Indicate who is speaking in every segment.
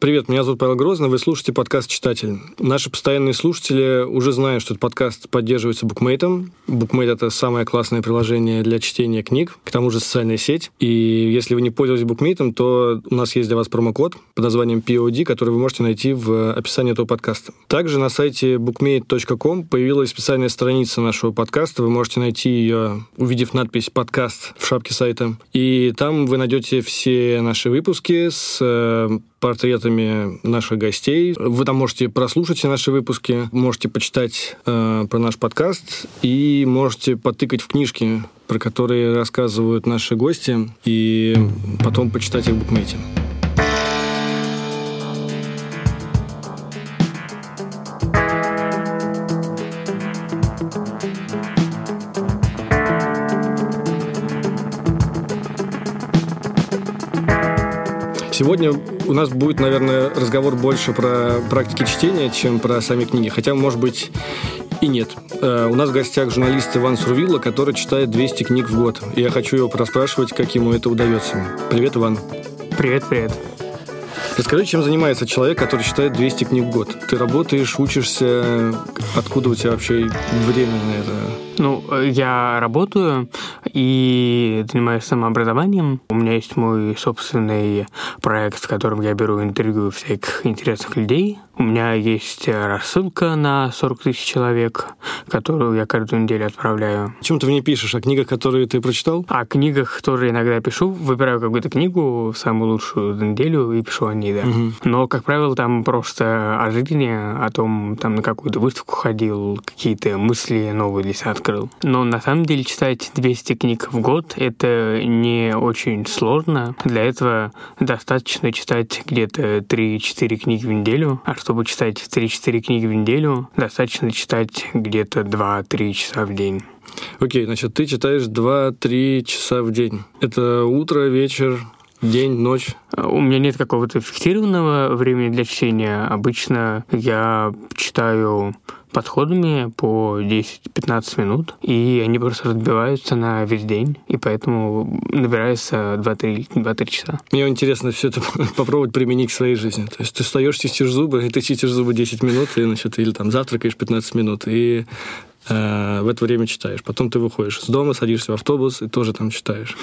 Speaker 1: Привет, меня зовут Павел Грозный, вы слушаете подкаст «Читатель». Наши постоянные слушатели уже знают, что этот подкаст поддерживается букмейтом. Букмейт — это самое классное приложение для чтения книг, к тому же социальная сеть. И если вы не пользовались букмейтом, то у нас есть для вас промокод под названием POD, который вы можете найти в описании этого подкаста. Также на сайте bookmate.com появилась специальная страница нашего подкаста. Вы можете найти ее, увидев надпись «Подкаст» в шапке сайта. И там вы найдете все наши выпуски с э, портретами наших гостей. Вы там можете прослушать все наши выпуски, можете почитать э, про наш подкаст и можете потыкать в книжки, про которые рассказывают наши гости, и потом почитать их в букмете. Сегодня у нас будет, наверное, разговор больше про практики чтения, чем про сами книги. Хотя, может быть, и нет. Э, у нас в гостях журналист Иван Сурвилла, который читает 200 книг в год. И я хочу его проспрашивать, как ему это удается. Привет, Иван.
Speaker 2: Привет, привет.
Speaker 1: Расскажи, чем занимается человек, который читает 200 книг в год? Ты работаешь, учишься? Откуда у тебя вообще время на это?
Speaker 2: Ну, я работаю и занимаюсь самообразованием. У меня есть мой собственный проект, в котором я беру интервью всяких интересных людей. У меня есть рассылка на 40 тысяч человек, которую я каждую неделю отправляю.
Speaker 1: Чем ты в ней пишешь? О книгах, которые ты прочитал?
Speaker 2: О книгах, которые иногда пишу. Выбираю какую-то книгу, самую лучшую за неделю, и пишу о ней, да. Угу. Но, как правило, там просто о жизни, о том, там на какую-то выставку ходил, какие-то мысли новые для себя открыл. Но на самом деле читать 200 книг в год — это не очень сложно. Для этого достаточно читать где-то 3-4 книги в неделю, а чтобы читать 3-4 книги в неделю, достаточно читать где-то 2-3 часа в день.
Speaker 1: Окей, okay, значит, ты читаешь 2-3 часа в день. Это утро, вечер, День, ночь?
Speaker 2: У меня нет какого-то фиксированного времени для чтения. Обычно я читаю подходами по 10-15 минут, и они просто разбиваются на весь день, и поэтому набирается 2-3 часа.
Speaker 1: Мне интересно все это попробовать применить к своей жизни. То есть ты встаешь, чистишь зубы, и ты чистишь зубы 10 минут, и, значит, или там завтракаешь 15 минут, и э, в это время читаешь. Потом ты выходишь из дома, садишься в автобус и тоже там читаешь.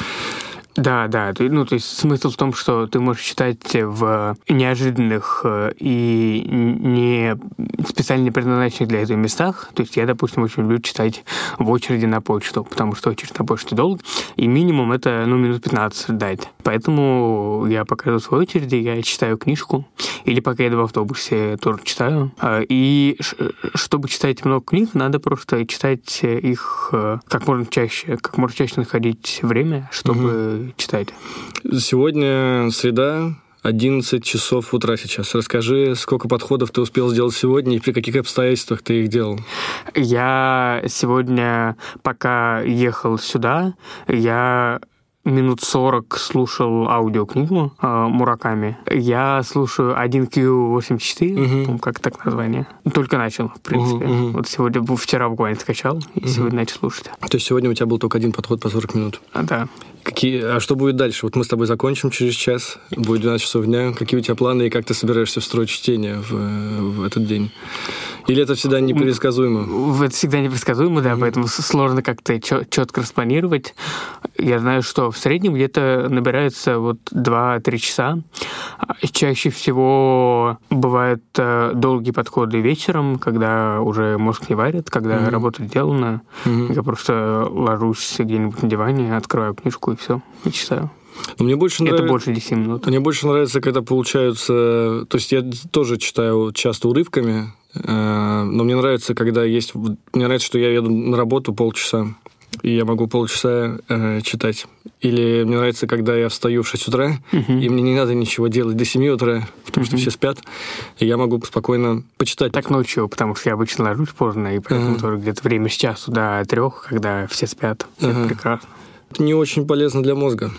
Speaker 2: Да, да. Ну, то есть смысл в том, что ты можешь читать в неожиданных э, и не специально предназначенных для этого местах. То есть я, допустим, очень люблю читать в очереди на почту, потому что очередь на почту долг, и минимум это, ну, минут 15 ждать. Поэтому я пока иду в свою очередь, я читаю книжку, или пока еду в автобусе, тоже читаю. А, и чтобы читать много книг, надо просто читать их э, как можно чаще, как можно чаще находить время, чтобы угу читать?
Speaker 1: Сегодня среда, 11 часов утра сейчас. Расскажи, сколько подходов ты успел сделать сегодня и при каких обстоятельствах ты их делал?
Speaker 2: Я сегодня, пока ехал сюда, я минут 40 слушал аудиокнигу э, Мураками. Я слушаю 1Q84, угу. как так название. Только начал, в принципе. Угу, угу. Вот сегодня, вчера буквально скачал, и угу. сегодня начал слушать.
Speaker 1: То есть сегодня у тебя был только один подход по 40 минут?
Speaker 2: А, да.
Speaker 1: Какие, а что будет дальше? Вот мы с тобой закончим через час, будет 12 часов дня. Какие у тебя планы и как ты собираешься встроить чтение в, в этот день? Или это всегда непредсказуемо?
Speaker 2: Это всегда непредсказуемо, да, mm-hmm. поэтому сложно как-то четко распланировать. Я знаю, что в среднем где-то набирается вот 2-3 часа. Чаще всего бывают э, долгие подходы вечером, когда уже мозг не варит, когда mm-hmm. работа сделана. Mm-hmm. Я просто ложусь где-нибудь на диване, открываю книжку и все, и читаю.
Speaker 1: Но мне больше
Speaker 2: Это
Speaker 1: нравится...
Speaker 2: больше 10 минут.
Speaker 1: Мне больше нравится, когда получаются... То есть я тоже читаю часто урывками, Э, но мне нравится, когда есть... Мне нравится, что я еду на работу полчаса, и я могу полчаса э, читать. Или мне нравится, когда я встаю в 6 утра, uh-huh. и мне не надо ничего делать до 7 утра, потому uh-huh. что все спят, и я могу спокойно почитать.
Speaker 2: Так ночью, потому что я обычно ложусь поздно, и поэтому uh-huh. тоже где-то время с часу до трех, когда все спят. Все uh-huh. прекрасно.
Speaker 1: Это не очень полезно для мозга.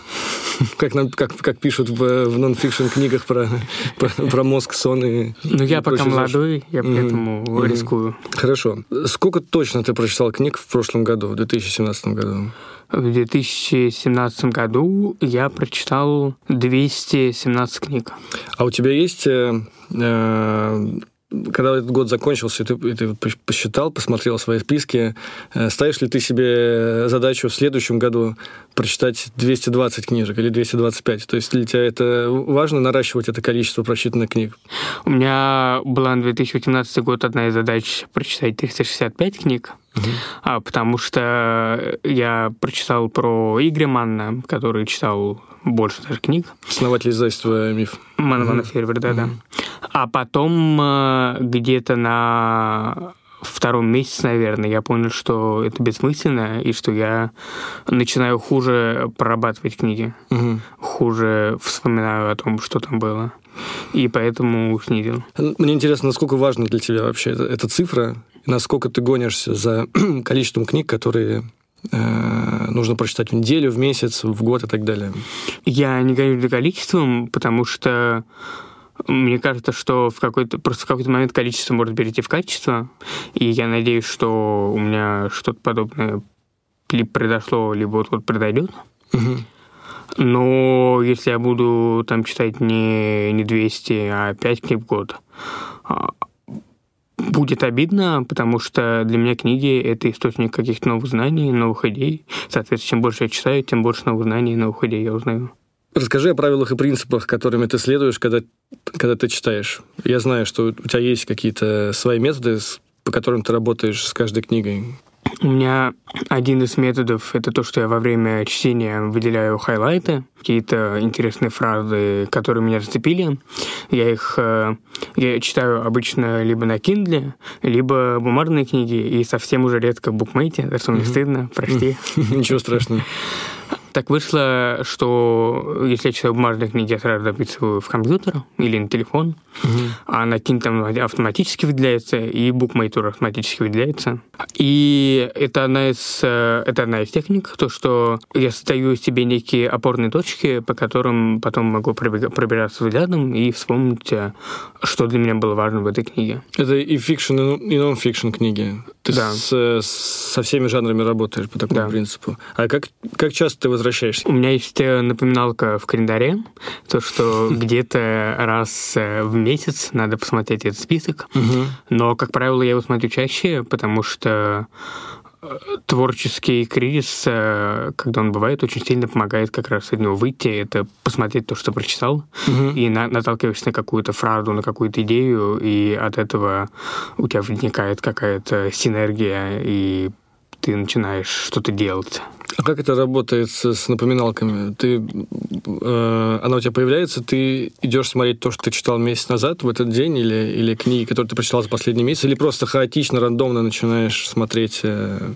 Speaker 1: Как, нам, как, как пишут в, в нон-фикшн книгах про, про, про мозг, сон и
Speaker 2: Ну, я пока молодой, я поэтому mm-hmm. рискую.
Speaker 1: Хорошо. Сколько точно ты прочитал книг в прошлом году, в 2017 году?
Speaker 2: В 2017 году я прочитал 217 книг.
Speaker 1: А у тебя есть э, э, когда этот год закончился, ты, ты посчитал, посмотрел свои списки, э, ставишь ли ты себе задачу в следующем году прочитать 220 книжек или 225? То есть для тебя это важно наращивать это количество прочитанных книг?
Speaker 2: У меня была на 2018 год одна из задач прочитать 365 книг, угу. потому что я прочитал про Игоря Манна, который читал больше даже книг.
Speaker 1: Основатель издательства «Миф».
Speaker 2: Ман Ван Фервер, да-да. А потом э, где-то на втором месяце, наверное, я понял, что это бессмысленно, и что я начинаю хуже прорабатывать книги, угу. хуже вспоминаю о том, что там было. И поэтому снизил.
Speaker 1: Мне интересно, насколько важна для тебя вообще эта, эта цифра, насколько ты гонишься за количеством книг, которые нужно прочитать в неделю, в месяц, в год и так далее?
Speaker 2: Я не гоню за количеством, потому что мне кажется, что в какой-то просто в какой-то момент количество может перейти в качество, и я надеюсь, что у меня что-то подобное либо произошло, либо вот-вот произойдет. Угу. Но если я буду там читать не, не 200, а 5 книг в год, а, будет обидно, потому что для меня книги — это источник каких-то новых знаний, новых идей. Соответственно, чем больше я читаю, тем больше новых знаний и новых идей я узнаю.
Speaker 1: Расскажи о правилах и принципах, которыми ты следуешь, когда, когда ты читаешь. Я знаю, что у тебя есть какие-то свои методы, по которым ты работаешь с каждой книгой.
Speaker 2: У меня один из методов — это то, что я во время чтения выделяю хайлайты, какие-то интересные фразы, которые меня зацепили. Я их э, я читаю обычно либо на Kindle, либо бумажные книги, и совсем уже редко в букмейте, за что мне стыдно, прости.
Speaker 1: Ничего страшного.
Speaker 2: Так вышло, что если я читаю бумажные книги, я сразу записываю в компьютер или на телефон, угу. а на Kindle там автоматически выделяется, и Bookmate тоже автоматически выделяется. И это одна из, э, это одна из техник, то, что я создаю себе некие опорные точки, по которым потом могу пробираться взглядом и вспомнить, э, что для меня было важно в этой книге.
Speaker 1: Это и фикшн, и нон-фикшн книги. Ты да. с, со всеми жанрами работаешь по такому да. принципу. А как, как часто ты возвращаешься?
Speaker 2: У меня есть э, напоминалка в календаре, то, что где-то раз в месяц надо посмотреть этот список. Но, как правило, я его смотрю чаще, потому что творческий кризис, э, когда он бывает, очень сильно помогает как раз от него выйти, это посмотреть то, что прочитал, угу. и на, наталкиваешься на какую-то фразу, на какую-то идею, и от этого у тебя возникает какая-то синергия, и ты начинаешь что-то делать.
Speaker 1: А как это работает с, с напоминалками? Ты, э, она у тебя появляется, ты идешь смотреть то, что ты читал месяц назад в этот день, или, или книги, которые ты прочитал за последний месяц, или просто хаотично, рандомно начинаешь смотреть э,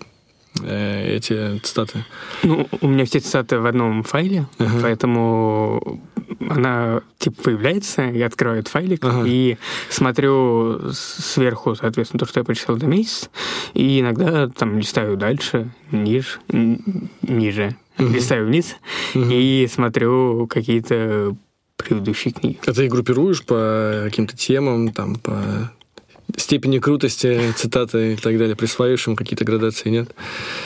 Speaker 1: эти цитаты?
Speaker 2: Ну, у меня все цитаты в одном файле, uh-huh. поэтому она типа появляется, я открываю этот файлик ага. и смотрю сверху, соответственно, то, что я прочитал до месяца, и иногда там листаю дальше, ниже, ниже, угу. листаю вниз угу. и смотрю какие-то предыдущие книги.
Speaker 1: А ты их группируешь по каким-то темам, там, по степени крутости цитаты и так далее, присваиваешь им какие-то градации, нет?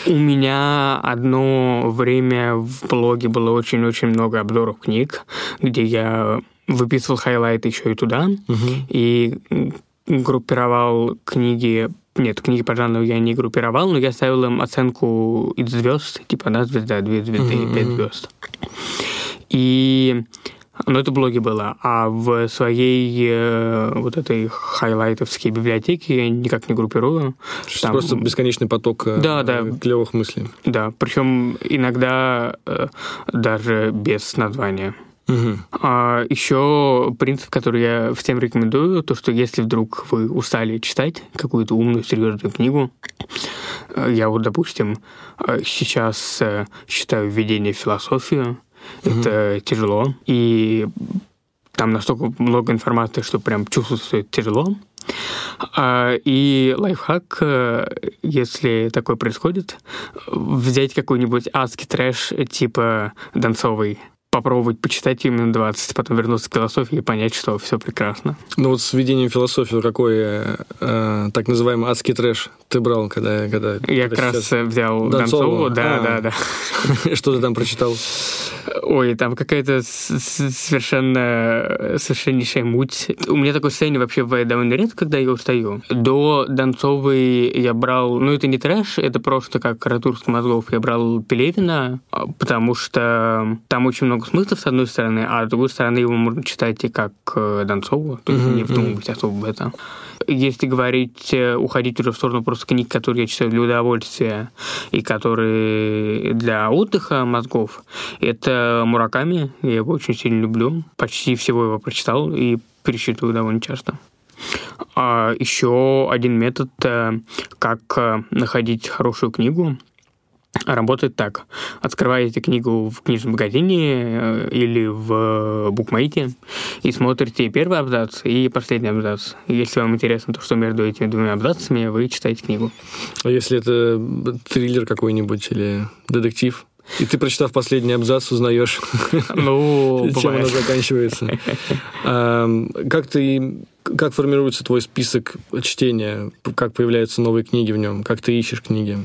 Speaker 2: У меня одно время в блоге было очень-очень много обзоров книг, где я выписывал хайлайты еще и туда, угу. и группировал книги нет, книги по жанру я не группировал, но я ставил им оценку из звезд, типа одна звезда, две звезды, mm-hmm. пять звезд. И но это блоги было. А в своей э, вот этой хайлайтовской библиотеке я никак не группирую.
Speaker 1: Там... Просто бесконечный поток э, да, да. клевых мыслей.
Speaker 2: Да, причем иногда э, даже без названия. Угу. А еще принцип, который я всем рекомендую, то, что если вдруг вы устали читать какую-то умную, серьезную книгу, э, я вот, допустим, э, сейчас читаю введение в философию, Mm-hmm. Это тяжело. И там настолько много информации, что прям чувствуется, тяжело. А, и лайфхак, э, если такое происходит, взять какой-нибудь адский трэш типа донцовый попробовать почитать минут 20, потом вернуться к философии и понять, что все прекрасно.
Speaker 1: Ну вот с введением философии какой э, э, так называемый адский трэш ты брал, когда... когда
Speaker 2: Я как раз взял Донцову, да,
Speaker 1: А.
Speaker 2: да, да.
Speaker 1: Что ты там прочитал?
Speaker 2: Ой, там какая-то совершенно совершеннейшая муть. У меня такое состояние вообще бывает довольно редко, когда я устаю. До Донцовой я брал... Ну, это не трэш, это просто как каратурский мозгов. Я брал Пелевина, а, потому что там очень много смысла, с одной стороны, а с другой стороны его можно читать и как э, Донцову, то есть
Speaker 1: Мгм,
Speaker 2: не вдумывать особо в это. Если говорить, э, уходить уже в сторону просто книг, которые я читаю для удовольствия и которые для отдыха мозгов, это Мураками. Я его очень сильно люблю. Почти всего его прочитал и перечитываю довольно часто. А еще один метод, э, как находить хорошую книгу, работает так. Открываете книгу в книжном магазине э, или в букмейте и смотрите первый абзац и последний абзац. Если вам интересно то, что между этими двумя абзацами, вы читаете книгу.
Speaker 1: А если это триллер какой-нибудь или детектив? И ты, прочитав последний абзац, узнаешь,
Speaker 2: Ну,
Speaker 1: чем она заканчивается. А, Как ты как формируется твой список чтения? Как появляются новые книги в нем? Как ты ищешь книги,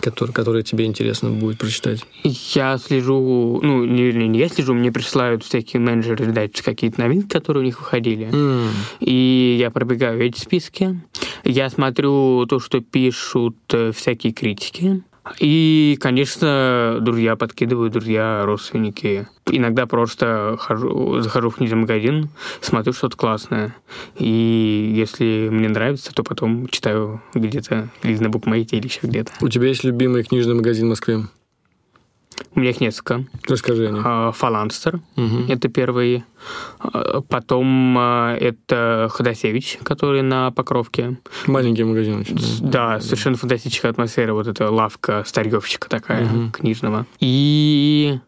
Speaker 1: которые, которые тебе интересно будет прочитать?
Speaker 2: Я слежу, ну, не, не я слежу, мне присылают всякие менеджеры редакции какие-то новинки, которые у них выходили.
Speaker 1: М,
Speaker 2: И я пробегаю эти списки. Я смотрю то, что пишут э, всякие критики. И, конечно, друзья подкидывают, друзья, родственники. Иногда просто хожу, захожу в книжный магазин, смотрю что-то классное. И если мне нравится, то потом читаю где-то или на букмейте, или еще где-то.
Speaker 1: У тебя есть любимый книжный магазин в Москве?
Speaker 2: У меня их несколько.
Speaker 1: Расскажи о них.
Speaker 2: А, Фаланстер,
Speaker 1: Мгм.
Speaker 2: это первый. А, Потом а, это Ходосевич, который на Покровке.
Speaker 1: Маленький магазин. очень, да.
Speaker 2: Да, совершенно фантастическая атмосфера, вот эта лавка старьевщика такая,
Speaker 1: Мгм.
Speaker 2: книжного. И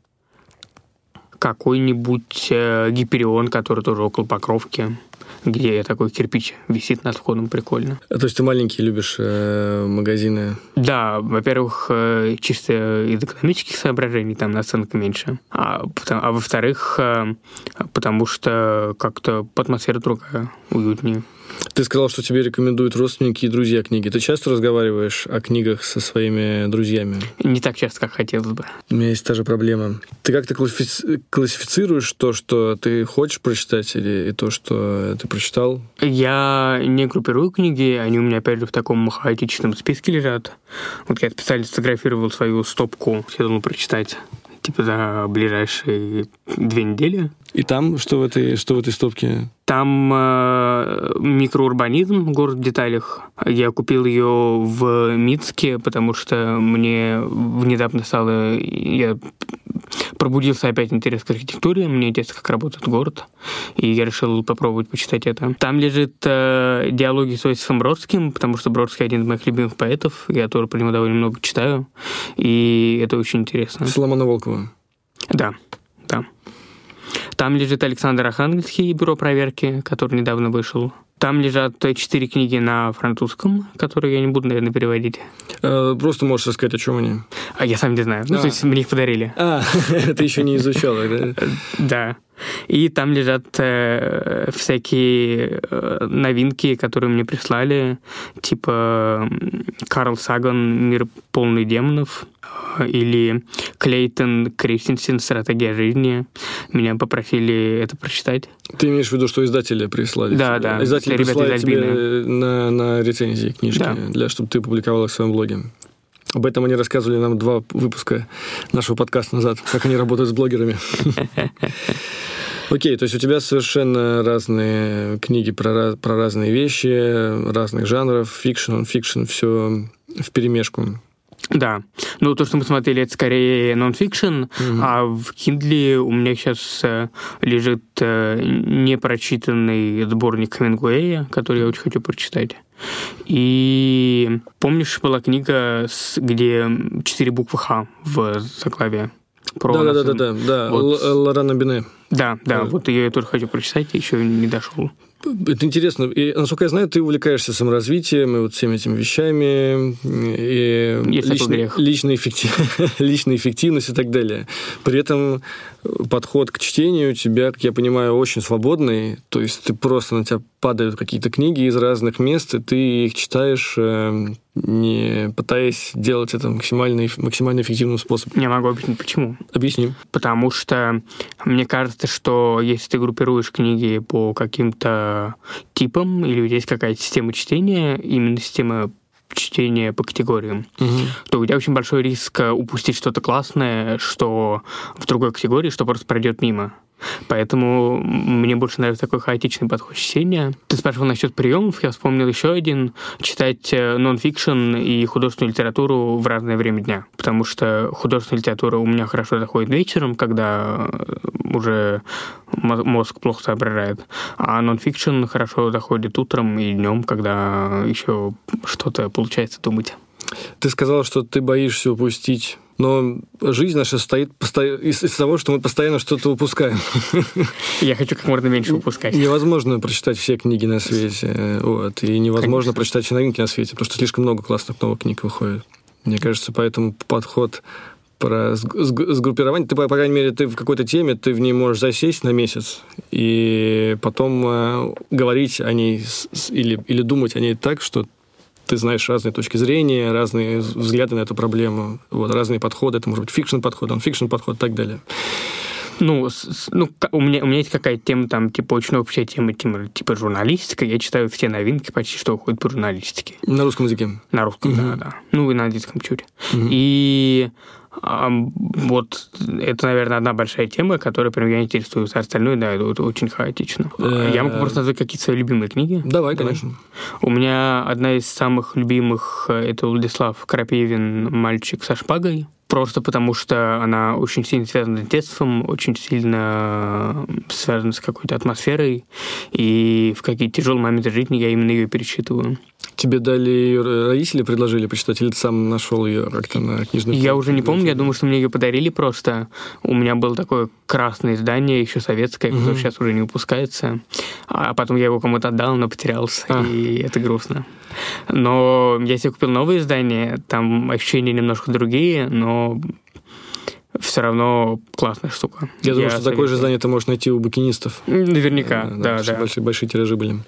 Speaker 2: какой-нибудь э, Гиперион, который тоже около Покровки, где такой кирпич висит над входом, прикольно.
Speaker 1: А, То есть ты маленькие любишь э, магазины?
Speaker 2: Да, во-первых, э, чисто из экономических соображений там наценка меньше, а, потом- а во-вторых, э, потому что как-то атмосфера другая, уютнее.
Speaker 1: Ты сказал, что тебе рекомендуют родственники и друзья книги. Ты часто разговариваешь о книгах со своими друзьями?
Speaker 2: Не так часто, как хотелось бы.
Speaker 1: У меня есть та же проблема. Ты как-то классифи- классифицируешь то, что ты хочешь прочитать, или и то, что ты прочитал?
Speaker 2: Я не группирую книги, они у меня, опять же, в таком хаотичном списке лежат. Вот я специально сфотографировал свою стопку, я думал прочитать типа за ближайшие две недели.
Speaker 1: И там, что в этой, что в этой стопке?
Speaker 2: Там э, микроурбанизм, город в деталях. Я купил ее в Минске, потому что мне внезапно стало... Я пробудился опять интерес к архитектуре, мне интересно, как работает город, и я решил попробовать почитать это. Там лежит э, диалоги с Иосифом Бродским, потому что Бродский один из моих любимых поэтов, я тоже по нему довольно много читаю, и это очень интересно.
Speaker 1: Соломона Волкова.
Speaker 2: Да. Там лежит Александр Архангельский, бюро проверки, который недавно вышел. Там лежат э, четыре книги на французском, которые я не буду, наверное, переводить.
Speaker 1: Э, Просто можешь рассказать, о чем они.
Speaker 2: А я сам не знаю. Ну,
Speaker 1: А.
Speaker 2: то есть мне их подарили.
Speaker 1: А, ты еще не изучал их, да?
Speaker 2: Да. И там лежат э, всякие э, новинки, которые мне прислали, типа Карл Саган «Мир полный демонов» или Клейтон Кристенсен «Стратегия жизни». Меня попросили это прочитать.
Speaker 1: Ты имеешь в виду, что издатели прислали?
Speaker 2: Да,
Speaker 1: тебе?
Speaker 2: да.
Speaker 1: Издатели прислали тебе на, на рецензии книжки,
Speaker 2: Да.
Speaker 1: для, чтобы ты публиковал их в своем блоге. Об этом они рассказывали нам два выпуска нашего подкаста назад, как они работают с блогерами. Окей, то есть у тебя совершенно разные книги про, про разные вещи, разных жанров, фикшн, нон-фикшн, все в перемешку.
Speaker 2: Да. Ну, то, что мы смотрели, это скорее нон-фикшн, а в Kindle у меня сейчас э, лежит э, непрочитанный сборник Хемингуэя, который я очень хочу прочитать. И помнишь, была книга, где четыре буквы Х в заглаве? Про
Speaker 1: Да, да, да, да, да.
Speaker 2: Вот.
Speaker 1: Л- Лорана Бине.
Speaker 2: Да, да,
Speaker 1: Да.
Speaker 2: вот ее я тоже хочу прочитать, еще не дошел.
Speaker 1: Это интересно. И, насколько я знаю, ты увлекаешься саморазвитием и вот всеми этими вещами, и личной, личной, эффектив... личной эффективность и так далее. При этом подход к чтению у тебя, как я понимаю, очень свободный. То есть ты просто на тебя падают какие-то книги из разных мест, и ты их читаешь, э, не пытаясь делать это максимально, максимально эффективным способом.
Speaker 2: Я могу объяснить, почему.
Speaker 1: Объясни.
Speaker 2: Потому что мне кажется, что если ты группируешь книги по каким-то типам, или есть какая-то система чтения, именно система чтения по категориям, угу. то у тебя очень большой риск упустить что-то классное, что в другой категории, что просто пройдет мимо. Поэтому мне больше нравится такой хаотичный подход чтения. Ты спрашивал насчет приемов, я вспомнил еще один. Читать э, нон-фикшн и художественную литературу в разное время дня. Потому что художественная литература у меня хорошо заходит вечером, когда э, уже мозг плохо соображает. А нон-фикшн хорошо заходит утром и днем, когда еще что-то получается думать.
Speaker 1: Ты сказал, что ты боишься упустить но жизнь наша состоит из, из того, что мы постоянно что-то упускаем.
Speaker 2: Я хочу как можно меньше упускать.
Speaker 1: Невозможно прочитать все книги на свете. Вот, и невозможно Конечно. прочитать все новинки на свете, потому что слишком много классных новых книг выходит. Мне кажется, поэтому подход про сгруппирование. Ты, по крайней мере, ты в какой-то теме, ты в ней можешь засесть на месяц и потом э, говорить о ней с, или, или думать о ней так, что ты знаешь разные точки зрения, разные взгляды на эту проблему, вот, разные подходы. Это может быть фикшн-подход, нон-фикшн-подход и так далее.
Speaker 2: Ну, с, ну у, меня, у меня есть какая-то тема, там, типа, очень общая тема, тема, типа, журналистика. Я читаю все новинки почти, что уходит по журналистике.
Speaker 1: На русском языке?
Speaker 2: На русском, угу. да, да. Ну, и на английском чуть. Угу. И вот это, наверное, одна большая тема, которая прям я интересуюсь. А остальное, да, это очень хаотично. Я могу просто назвать какие-то свои любимые книги.
Speaker 1: Давай, конечно.
Speaker 2: У меня одна из самых любимых э, это Владислав Крапивин «Мальчик со шпагой» просто потому что она очень сильно связана с детством, очень сильно связана с какой-то атмосферой, и в какие-то тяжелые моменты жизни я именно ее перечитываю.
Speaker 1: Тебе дали ее родители, предложили почитать, или ты сам нашел ее как-то на книжном
Speaker 2: Я уже не помню, я думаю, что мне ее подарили просто. У меня было такое красное издание, еще советское, угу. которое сейчас уже не выпускается. А потом я его кому-то отдал, но потерялся, а. и это грустно. Но я себе купил новое издание, там ощущения немножко другие, но все равно классная штука.
Speaker 1: Я, я думаю, что советую. такое же издание ты можешь найти у букинистов.
Speaker 2: Наверняка, да, да. да.
Speaker 1: Большие, большие тиражи были.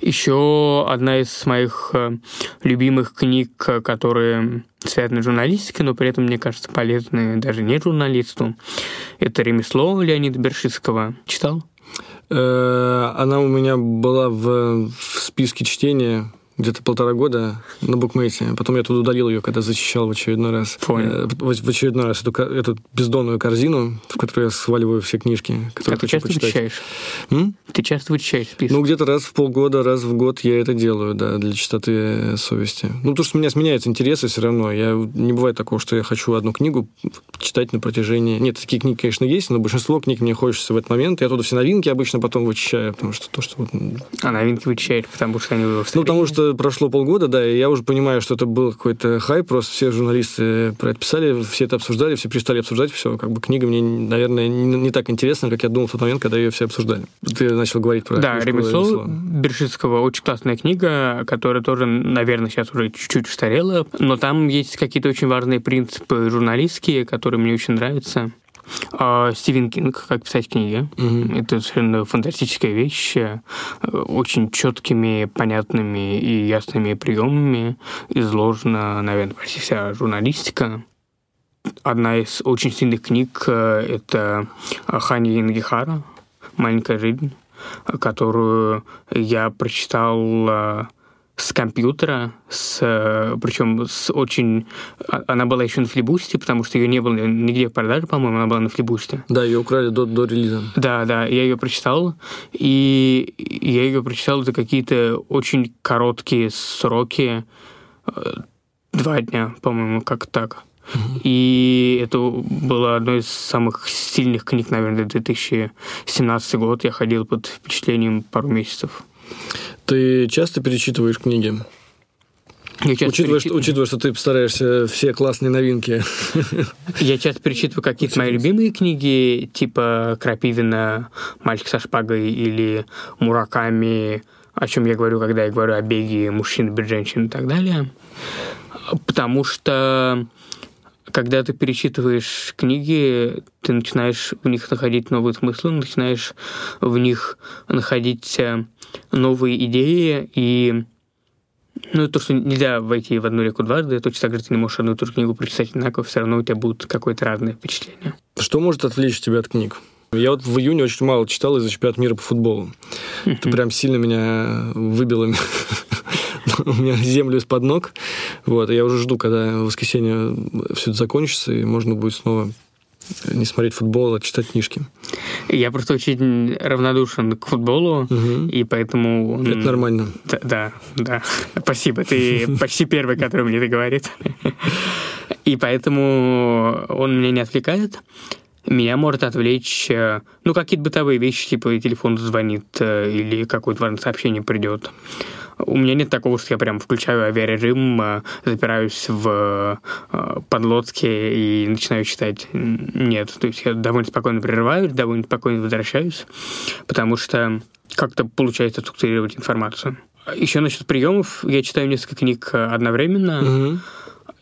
Speaker 2: Еще одна из моих э, любимых книг, которые связаны с журналистикой, но при этом, мне кажется, полезны даже не журналисту, это «Ремесло» Леонида Бершицкого. Читал?
Speaker 1: Э, она у меня была в, в списке чтения где-то полтора года на букмейте. Потом я туда удалил ее, когда защищал в очередной раз.
Speaker 2: Понял.
Speaker 1: Э, в, в очередной раз эту, эту бездонную корзину, в которую я сваливаю все книжки, которые а
Speaker 2: ты часто
Speaker 1: почитать.
Speaker 2: вычищаешь? М? Ты часто вычищаешь список?
Speaker 1: Ну, где-то раз в полгода, раз в год я это делаю, да, для чистоты совести. Ну, то, что у меня сменяются интересы все равно. Я, не бывает такого, что я хочу одну книгу читать на протяжении... Нет, такие книги, конечно, есть, но большинство книг мне хочется в этот момент. Я туда все новинки обычно потом вычищаю, потому что то, что... Вот...
Speaker 2: А новинки вычищаешь, потому что они... Ну,
Speaker 1: потому что прошло полгода, да, и я уже понимаю, что это был какой-то хайп, просто все журналисты про это писали, все это обсуждали, все перестали обсуждать, все, как бы книга мне, наверное, не, не так интересна, как я думал в тот момент, когда ее все обсуждали. Ты начал говорить про
Speaker 2: Да, ремесло. Бершицкого очень классная книга, которая тоже, наверное, сейчас уже чуть-чуть устарела, но там есть какие-то очень важные принципы журналистские, которые мне очень нравятся. А, Стивен Кинг, как писать книги. Mm-hmm. Это совершенно фантастическая вещь, э, очень четкими, понятными и ясными приемами изложена, наверное, почти вся журналистика. Одна из очень сильных книг э, — это Хани Ингихара «Маленькая жизнь», которую я прочитал э, с компьютера, с, причем с очень... А, она была еще на флибусте, потому что ее не было нигде в продаже, по-моему, она была на флибусте.
Speaker 1: Да, ее украли до, до релиза.
Speaker 2: Да, да, я ее прочитал, и я ее прочитал за какие-то очень короткие сроки, э, два дня, по-моему, как так. И это было одной из самых сильных книг, наверное, 2017 год. Я ходил под впечатлением пару месяцев.
Speaker 1: Ты часто перечитываешь книги? Учитывая, перечит... что, учитывая, что ты постараешься все классные новинки.
Speaker 2: Я часто перечитываю какие-то мои любимые книги, типа Крапивина «Мальчик со шпагой» или Мураками, о чем я говорю, когда я говорю о беге мужчин без женщин и так далее. Потому что когда ты перечитываешь книги, ты начинаешь в них находить новые смыслы, начинаешь в них находить э, новые идеи, и ну, то, что нельзя войти в одну реку дважды, точно так же ты не можешь одну и ту же книгу прочитать одинаково, все равно у тебя будут какое-то разное впечатление.
Speaker 1: Что может отвлечь тебя от книг? Я вот в июне очень мало читал из-за чемпионата мира по футболу. Это прям сильно меня выбило у меня землю из-под ног. Вот, и я уже жду, когда в воскресенье все это закончится, и можно будет снова не смотреть футбол, а читать книжки.
Speaker 2: Я просто очень равнодушен к футболу, угу. и поэтому...
Speaker 1: Это нормально.
Speaker 2: Да, да, да. Спасибо, ты почти первый, который мне это говорит. И поэтому он меня не отвлекает. Меня может отвлечь, э, ну, какие-то бытовые вещи, типа телефон звонит э, или какое-то важное сообщение придет. У меня нет такого, что я прям включаю авиарежим, э, запираюсь в э, подлодке и начинаю читать. Нет, то есть я довольно спокойно прерываюсь, довольно спокойно возвращаюсь, потому что как-то получается структурировать информацию. Еще насчет приемов. Я читаю несколько книг одновременно. Угу.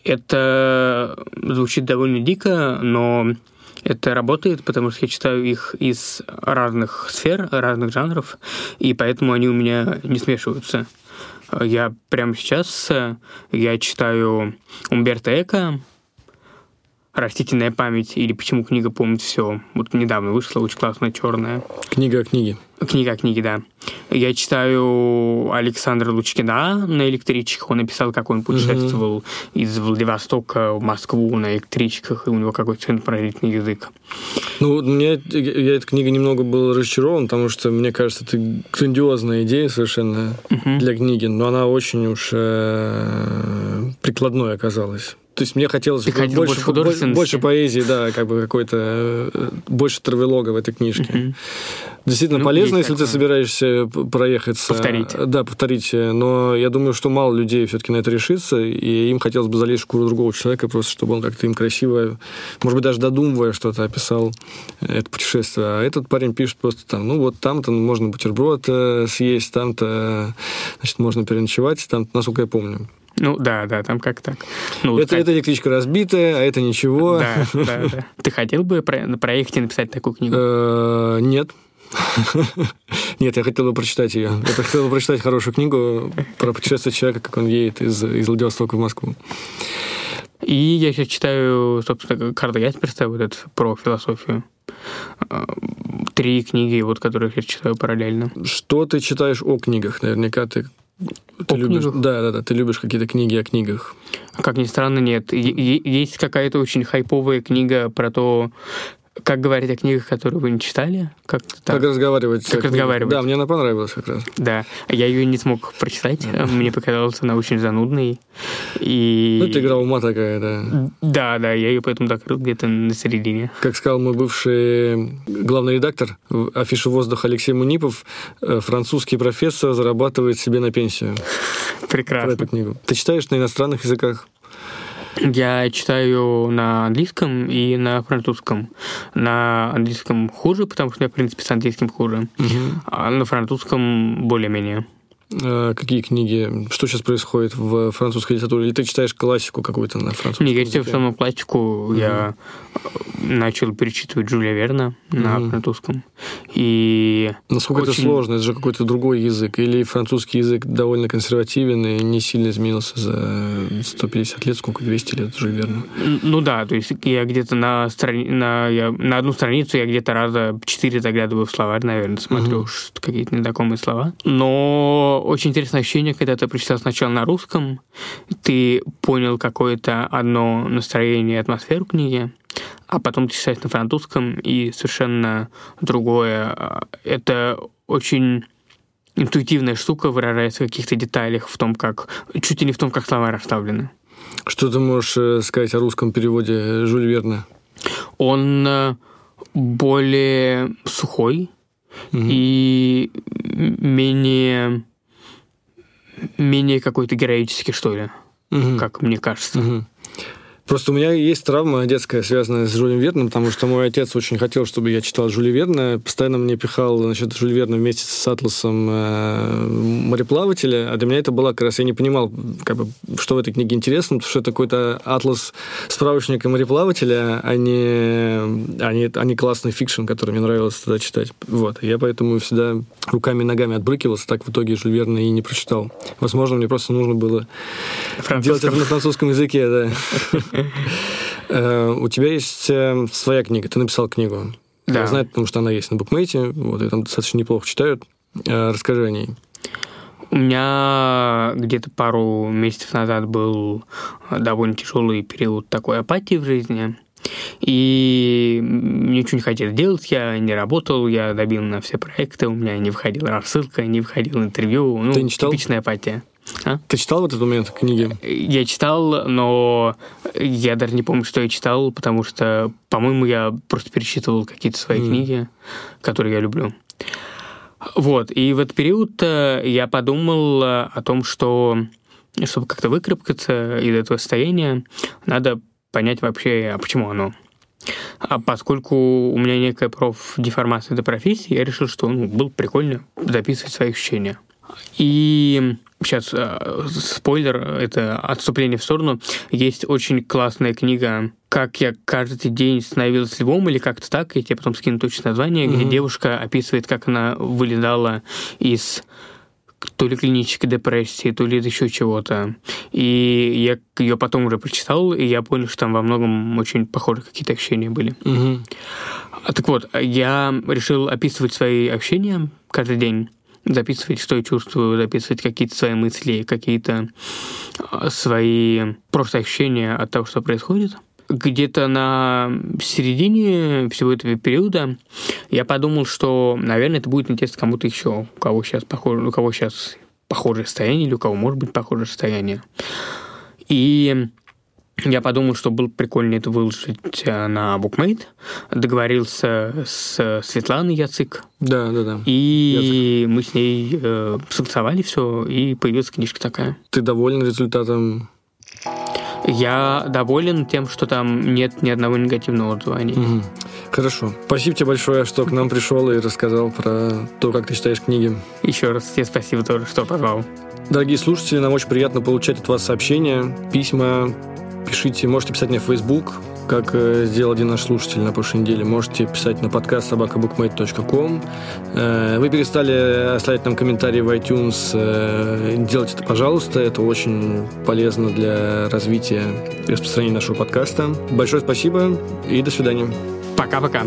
Speaker 2: Это звучит довольно дико, но это работает, потому что я читаю их из разных сфер, разных жанров, и поэтому они у меня не смешиваются. Я прямо сейчас э, я читаю Умберто Эко, «Растительная память» или «Почему книга помнит все». Вот недавно вышла, очень классная, черная.
Speaker 1: Книга о книге.
Speaker 2: Книга о книге, да. Я читаю Александра Лучкина на электричках. Он написал, как он путешествовал угу. из Владивостока в Москву на электричках, и у него какой-то поразительный язык.
Speaker 1: Ну, мне я эта книга немного был разочарован, потому что, мне кажется, это грандиозная идея совершенно угу. для книги, но она очень уж э, прикладной оказалась. То есть мне хотелось
Speaker 2: Ты больше,
Speaker 1: больше, больше поэзии, да, как бы какой-то э, больше травелога в этой книжке. Mm-hmm. Действительно ну, полезно, если такое. ты собираешься проехаться.
Speaker 2: Повторить.
Speaker 1: Да, повторить. Но я думаю, что мало людей все-таки на это решится, и им хотелось бы залезть в шкуру другого человека, просто чтобы он как-то им красиво, может быть, даже додумывая что-то описал это путешествие. А этот парень пишет просто там, ну вот там-то можно бутерброд э, съесть, там-то, значит, можно переночевать, там, насколько я помню.
Speaker 2: Ну да, да, там как так. Ну,
Speaker 1: это, как... это электричка разбитая, а это ничего.
Speaker 2: Да, да, да. Ты хотел бы проехать и написать такую книгу?
Speaker 1: Э, нет. Нет, я хотел бы прочитать ее. Я хотел бы прочитать хорошую книгу про путешествие человека, как он едет из, из Владивостока в Москву.
Speaker 2: И я сейчас читаю, собственно, Карла Ясперса, вот этот про философию. Э, три книги, вот, которые я читаю параллельно.
Speaker 1: Что ты читаешь о книгах? Наверняка ты ты любишь, да, да, да, ты любишь какие-то книги о книгах.
Speaker 2: Как ни странно, нет. Есть какая-то очень хайповая книга про то, как говорить о книгах, которые вы не читали?
Speaker 1: Как, как разговаривать.
Speaker 2: Как разговаривать.
Speaker 1: Да, мне она понравилась как раз.
Speaker 2: Да, я ее не смог прочитать. Мне показалось, она очень занудной. И...
Speaker 1: Ну, это игра ума такая, да.
Speaker 2: Да, да, я ее поэтому закрыл где-то на середине.
Speaker 1: Как сказал мой бывший главный редактор афиши воздуха Алексей Мунипов, э, французский профессор зарабатывает себе на пенсию.
Speaker 2: Прекрасно.
Speaker 1: Про эту книгу. Ты читаешь на иностранных языках?
Speaker 2: Я читаю на английском и на французском. На английском хуже, потому что я, в принципе, с английским хуже. Угу. А на французском более-менее.
Speaker 1: А какие книги? Что сейчас происходит в французской литературе? Или ты читаешь классику какую-то на французском?
Speaker 2: Не, я читаю в основном классику. mm Я начал перечитывать Джулия Верна на mm французском. И
Speaker 1: Насколько очень... это сложно? Это же какой-то другой язык. Или французский язык довольно консервативен и не сильно изменился за 150 лет, сколько, 200 лет уже верно?
Speaker 2: Ну да, то есть я где-то на, страни... на, я... на одну страницу я где-то раза четыре заглядываю в словарь, наверное, смотрю mm какие-то незнакомые слова. Но очень интересное ощущение, когда ты прочитал сначала на русском, ты понял какое-то одно настроение и атмосферу книги, а потом ты читаешь на французском, и совершенно другое. Это очень интуитивная штука выражается в каких-то деталях, в том, как... Чуть ли не в том, как слова расставлены.
Speaker 1: Что ты можешь э, сказать о русском переводе Жюль Верна?
Speaker 2: Он э, более сухой угу. и менее менее какой-то героический, что ли. угу. как мне кажется.
Speaker 1: Угу. Просто у меня есть травма детская, связанная с Жюлем Верном, потому что мой отец очень хотел, чтобы я читал Жюля Верна, постоянно мне пихал значит, Жюль Верна вместе с Атласом э, мореплавателя, а для меня это было как раз, я не понимал, как бы, что в этой книге интересно, потому что это какой-то атлас справочника мореплавателя, а не, а, не, а не классный фикшн, который мне нравилось тогда читать. Вот. Я поэтому всегда руками и ногами отбрыкивался, так в итоге Жюль Верна и не прочитал. Возможно, мне просто нужно было делать это на французском языке, да. Э, у тебя есть э, своя книга, ты написал книгу.
Speaker 2: Да.
Speaker 1: Я знаю, потому что она есть на букмейте, вот, и там достаточно неплохо читают. Э, расскажи о ней.
Speaker 2: У меня где-то пару месяцев назад был довольно тяжелый период такой апатии в жизни. И ничего не хотел делать, я не работал, я добил на все проекты, у меня не входила рассылка, не входило интервью. Ну,
Speaker 1: Ты не читал?
Speaker 2: Типичная апатия.
Speaker 1: А? Ты читал в этот момент книги?
Speaker 2: Я читал, но я даже не помню, что я читал, потому что, по-моему, я просто перечитывал какие-то свои mm. книги, которые я люблю. Вот, и в этот период э, я подумал о том, что чтобы как-то выкарабкаться из этого состояния, надо понять вообще, а почему оно. А поскольку у меня некая профдеформация до профессии, я решил, что ну, было прикольно записывать свои ощущения. И сейчас э, спойлер, это отступление в сторону. Есть очень классная книга «Как я каждый день становилась львом» или как-то так, я тебе потом скину точное название, mm-hmm. где девушка описывает, как она вылезала из то ли клинической депрессии, то ли еще чего-то. И я ее потом уже прочитал, и я понял, что там во многом очень похожие какие-то ощущения были.
Speaker 1: Угу.
Speaker 2: Так вот, я решил описывать свои ощущения каждый день записывать, что я чувствую, записывать какие-то свои мысли, какие-то а, свои просто ощущения от того, что происходит. Где-то на середине всего этого периода я подумал, что, наверное, это будет интересно кому-то еще, у кого сейчас похоже, у кого сейчас похожее состояние или у кого может быть похожее состояние. И я подумал, что было прикольно это выложить э, на Bookmate. Договорился с Светланой Яцик.
Speaker 1: Да, да, да.
Speaker 2: И Яцик. мы с ней э, согласовали все, и появилась книжка такая.
Speaker 1: Ты доволен результатом?
Speaker 2: Я доволен тем, что там нет ни одного негативного отзыва о ней.
Speaker 1: Угу. Хорошо. Спасибо тебе большое, что к нам пришел и рассказал про то, как ты читаешь книги.
Speaker 2: Еще раз тебе спасибо тоже, что позвал.
Speaker 1: Дорогие слушатели, нам очень приятно получать от вас сообщения, письма, Пишите, можете писать мне в Facebook, как э, сделал один наш слушатель на прошлой неделе. Можете писать на подкаст собакабукмейт.ком. Э, вы перестали оставлять нам комментарии в iTunes. Э, делайте это, пожалуйста. Это очень полезно для развития и распространения нашего подкаста. Большое спасибо и до свидания.
Speaker 2: Пока-пока.